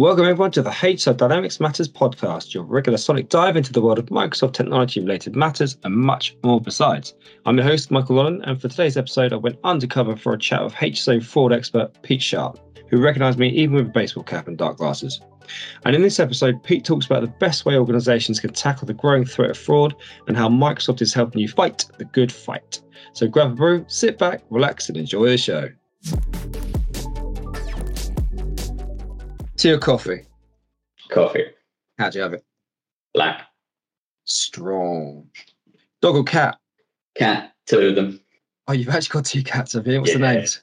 Welcome everyone to the HSO Dynamics Matters podcast, your regular sonic dive into the world of Microsoft technology related matters and much more besides. I'm your host, Michael Lolland, and for today's episode, I went undercover for a chat with HSO fraud expert Pete Sharp, who recognized me even with a baseball cap and dark glasses. And in this episode, Pete talks about the best way organizations can tackle the growing threat of fraud and how Microsoft is helping you fight the good fight. So grab a brew, sit back, relax, and enjoy the show. Tea or coffee? Coffee. How'd you have it? Black. Strong. Dog or cat? Cat. Two of them. Oh, you've actually got two cats, have you? What's the names?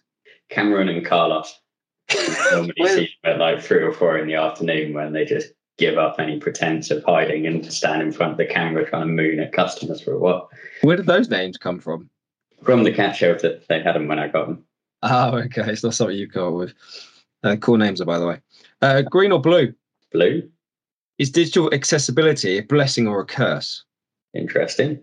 Cameron and Carlos. Normally see them at like three or four in the afternoon when they just give up any pretense of hiding and stand in front of the camera trying to moon at customers for a while. Where did those names come from? From the cat shelter, they had them when I got them. Oh, okay. It's not something you've come up with. Uh, cool names, by the way. Uh, green or blue? Blue. Is digital accessibility a blessing or a curse? Interesting.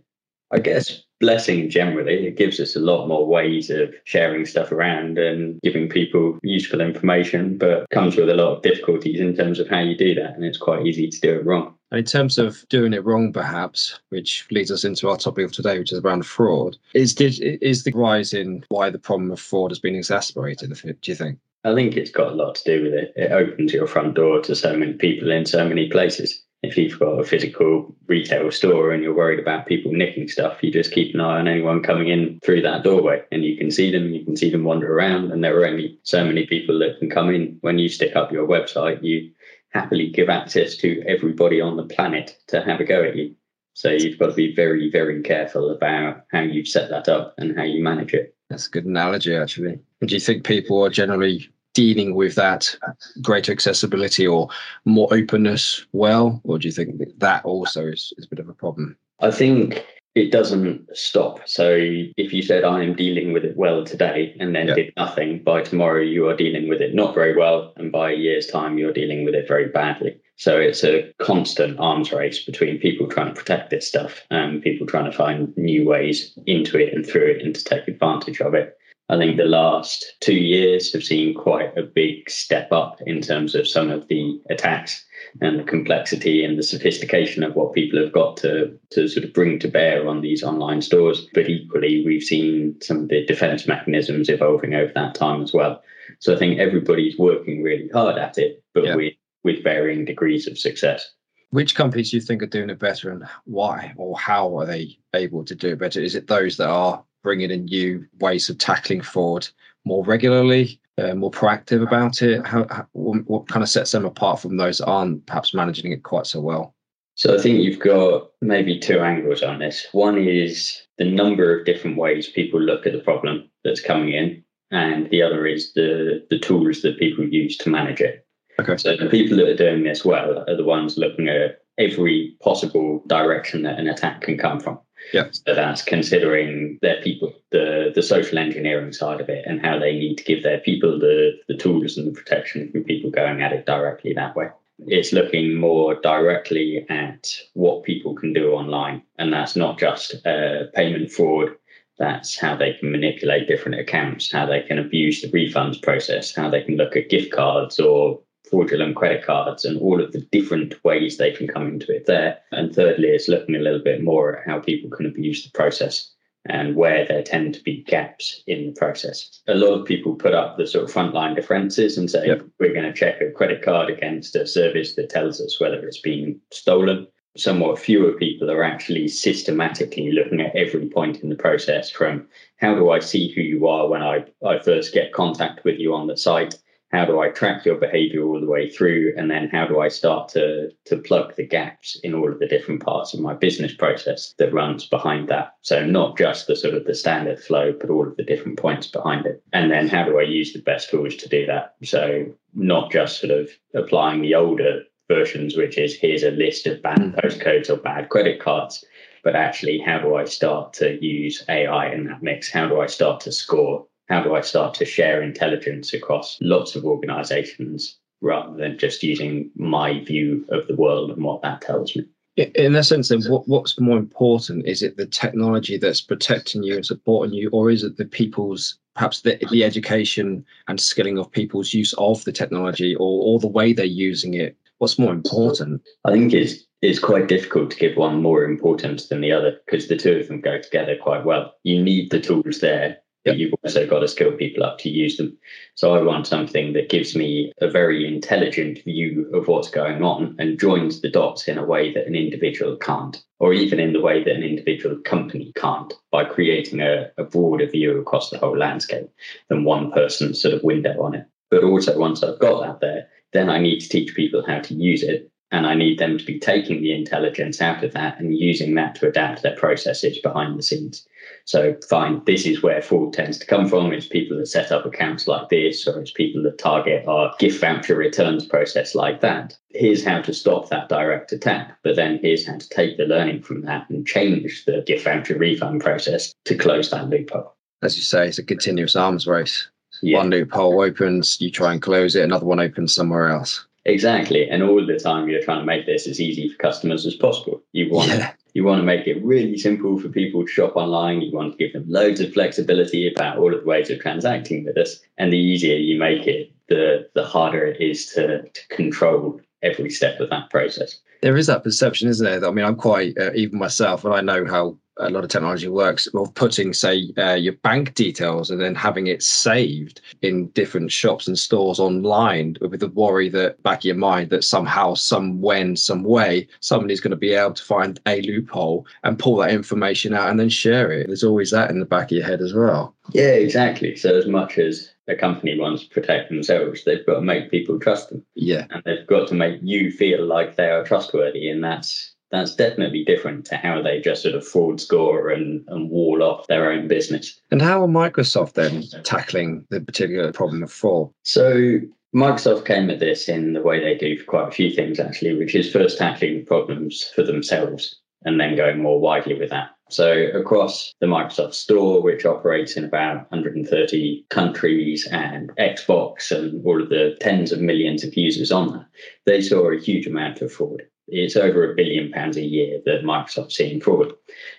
I guess blessing generally, it gives us a lot more ways of sharing stuff around and giving people useful information, but comes with a lot of difficulties in terms of how you do that. And it's quite easy to do it wrong. And in terms of doing it wrong, perhaps, which leads us into our topic of today, which is around fraud, is is the rise in why the problem of fraud has been exacerbated? Do you think? I think it's got a lot to do with it. It opens your front door to so many people in so many places. If you've got a physical retail store and you're worried about people nicking stuff, you just keep an eye on anyone coming in through that doorway and you can see them, you can see them wander around, and there are only so many people that can come in. When you stick up your website, you happily give access to everybody on the planet to have a go at you. So you've got to be very, very careful about how you set that up and how you manage it. That's a good analogy, actually. Do you think people are generally dealing with that greater accessibility or more openness well? Or do you think that, also is, is a bit of a problem? I think it doesn't stop. So if you said I am dealing with it well today and then Yeah. did nothing, by tomorrow you are dealing with it not very well, and by a year's time you're dealing with it very badly. So it's a constant arms race between people trying to protect this stuff and people trying to find new ways into it and through it and to take advantage of it. I think the last two years have seen quite a big step up in terms of some of the attacks and the complexity and the sophistication of what people have got to, to sort of bring to bear on these online stores. But equally, we've seen some of the defense mechanisms evolving over that time as well. So I think everybody's working really hard at it, but Yeah. with, with varying degrees of success. Which companies do you think are doing it better and why or how are they able to do it better? Is it those that are bringing in new ways of tackling fraud more regularly, uh, more proactive about it? How, how, what what kind of sets them apart from those that aren't perhaps managing it quite so well? So I think you've got maybe two angles on this. One is the number of different ways people look at the problem that's coming in, and the other is the the tools that people use to manage it. Okay. So the people that are doing this well are the ones looking at every possible direction that an attack can come from. Yeah. So that's considering their people, the the social engineering side of it, and how they need to give their people the the tools and the protection from people going at it directly that way. It's looking more directly at what people can do online, and that's not just uh, payment fraud. That's how they can manipulate different accounts, how they can abuse the refunds process, how they can look at gift cards or fraudulent credit cards and all of the different ways they can come into it there. And thirdly, it's looking a little bit more at how people can abuse the process and where there tend to be gaps in the process. A lot of people put up the sort of frontline differences and say, Yep. we're going to check a credit card against a service that tells us whether it's been stolen. Somewhat fewer people are actually systematically looking at every point in the process from how do I see who you are when I, I first get contact with you on the site? How do I track your behavior all the way through? And then how do I start to, to plug the gaps in all of the different parts of my business process that runs behind that? So not just the sort of the standard flow, but all of the different points behind it. And then how do I use the best tools to do that? So not just sort of applying the older versions, which is here's a list of bad Mm. postcodes or bad credit cards, but actually how do I start to use AI in that mix? How do I start to score? How do I start to share intelligence across lots of organizations rather than just using my view of the world and what that tells me? In essence, then, what, what's more important? Is it the technology that's protecting you and supporting you, or is it the people's perhaps the, the education and skilling of people's use of the technology, or, or the way they're using it? What's more important? I think it's it's quite difficult to give one more importance than the other because the two of them go together quite well. You need the tools there but you've also got to skill people up to use them. So I want something that gives me a very intelligent view of what's going on and joins the dots in a way that an individual can't, or even in the way that an individual company can't, by creating a, a broader view across the whole landscape than one person's sort of window on it. But also, once I've got that there, then I need to teach people how to use it and I need them to be taking the intelligence out of that and using that to adapt their processes behind the scenes. So, fine, this is where fraud tends to come from. It's people that set up accounts like this, or it's people that target our gift voucher returns process like that. Here's how to stop that direct attack, but then here's how to take the learning from that and change the gift voucher refund process to close that loophole. As you say, it's a continuous arms race. Yeah. One loophole opens, you try and close it, another one opens somewhere else. Exactly. And all the time you're trying to make this as easy for customers as possible. You want yeah. you want to make it really simple for people to shop online. You want to give them loads of flexibility about all of the ways of transacting with us. And the easier you make it, the the harder it is to, to control every step of that process. There is that perception, isn't there? I mean, I'm quite uh, even myself, and I know how a lot of technology works of putting say uh, your bank details and then having it saved in different shops and stores online with the worry that back of your mind that somehow some when some way somebody's going to be able to find a loophole and pull that information out and then share it. There's always that in the back of your head as well. Yeah exactly. So as much as a company wants to protect themselves they've got to make people trust them yeah and they've got to make you feel like they are trustworthy and that's that's definitely different to how they just sort of fraud score and, and wall off their own business. And how are Microsoft then tackling the particular problem of fraud? So Microsoft came at this in the way they do for quite a few things actually, which is first tackling problems for themselves and then going more widely with that. So across the Microsoft Store, which operates in about 130 countries, and Xbox and all of the tens of millions of users on that, they saw a huge amount of fraud it's over a billion pounds a year that Microsoft's seeing fraud.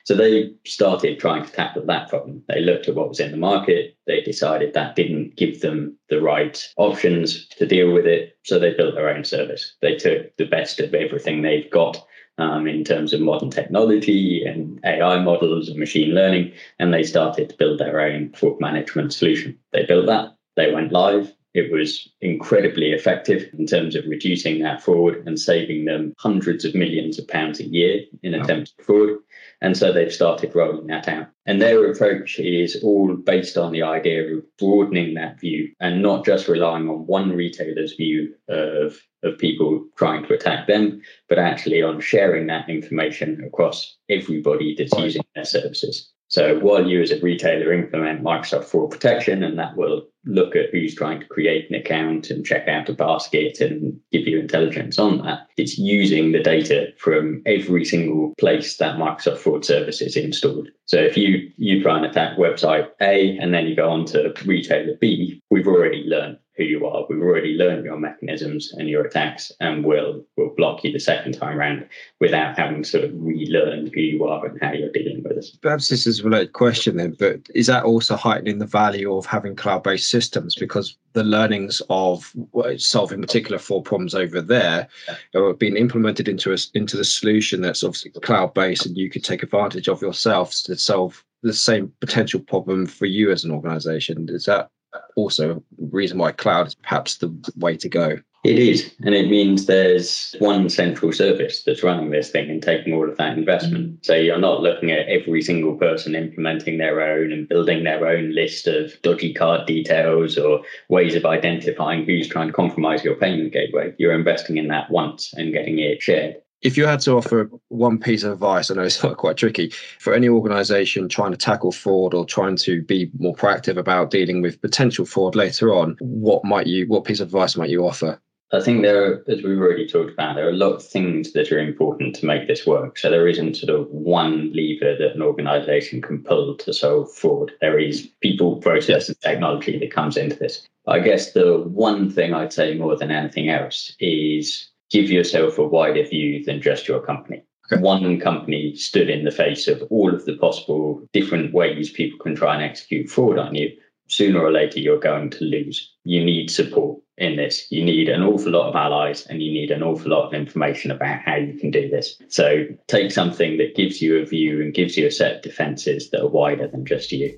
So they started trying to tackle that problem. They looked at what was in the market. They decided that didn't give them the right options to deal with it. So they built their own service. They took the best of everything they've got um, in terms of modern technology and AI models and machine learning, and they started to build their own fraud management solution. They built that. They went live it was incredibly effective in terms of reducing that fraud and saving them hundreds of millions of pounds a year in attempted fraud. And so they've started rolling that out. And their approach is all based on the idea of broadening that view and not just relying on one retailer's view of, of people trying to attack them, but actually on sharing that information across everybody that's using their services. So while you as a retailer implement Microsoft Fraud Protection, and that will look at who's trying to create an account and check out a basket and give you intelligence on that, it's using the data from every single place that Microsoft Fraud Service is installed. So if you you try and attack website A and then you go on to retailer B, we've already learned who you are. We've already learned your mechanisms and your attacks, and we'll we'll block you the second time around without having sort of relearn who you are and how you're dealing with us. Perhaps this is a related question then, but is that also heightening the value of having cloud-based systems because the learnings of solving particular fraud problems over there are being implemented into a, into the solution that's obviously cloud-based, and you could take advantage of yourself to solve the same potential problem for you as an organization. Is that also reason why cloud is perhaps the way to go. It is, and it means there's one central service that's running this thing and taking all of that investment. Mm. So you're not looking at every single person implementing their own and building their own list of dodgy card details or ways of identifying who's trying to compromise your payment gateway. You're investing in that once and getting it shared if you had to offer one piece of advice, I know it's quite tricky for any organization trying to tackle fraud or trying to be more proactive about dealing with potential fraud later on, what might you, what piece of advice might you offer? I think there, as we've already talked about, there are a lot of things that are important to make this work. So there isn't sort of one lever that an organization can pull to solve fraud. There is people, process, and technology that comes into this. I guess the one thing I'd say more than anything else is give yourself a wider view than just your company. Okay. One company stood in the face of all of the possible different ways people can try and execute fraud on you. Sooner or later, you're going to lose. You need support in this. You need an awful lot of allies and you need an awful lot of information about how you can do this. So take something that gives you a view and gives you a set of defenses that are wider than just you.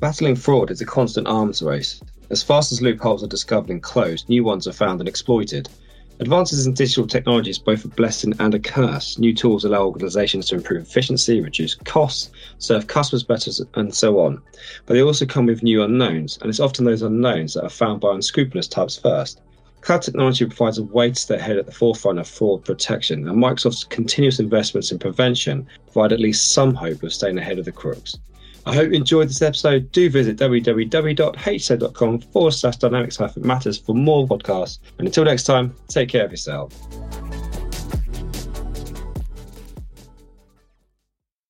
Battling fraud is a constant arms race. As fast as loopholes are discovered and closed, new ones are found and exploited. Advances in digital technology is both a blessing and a curse. New tools allow organizations to improve efficiency, reduce costs, serve customers better, and so on. But they also come with new unknowns, and it's often those unknowns that are found by unscrupulous types first. Cloud technology provides a way to stay ahead at the forefront of fraud protection, and Microsoft's continuous investments in prevention provide at least some hope of staying ahead of the crooks. I hope you enjoyed this episode. Do visit www.hso.com forward slash dynamics matters for more podcasts. And until next time, take care of yourself.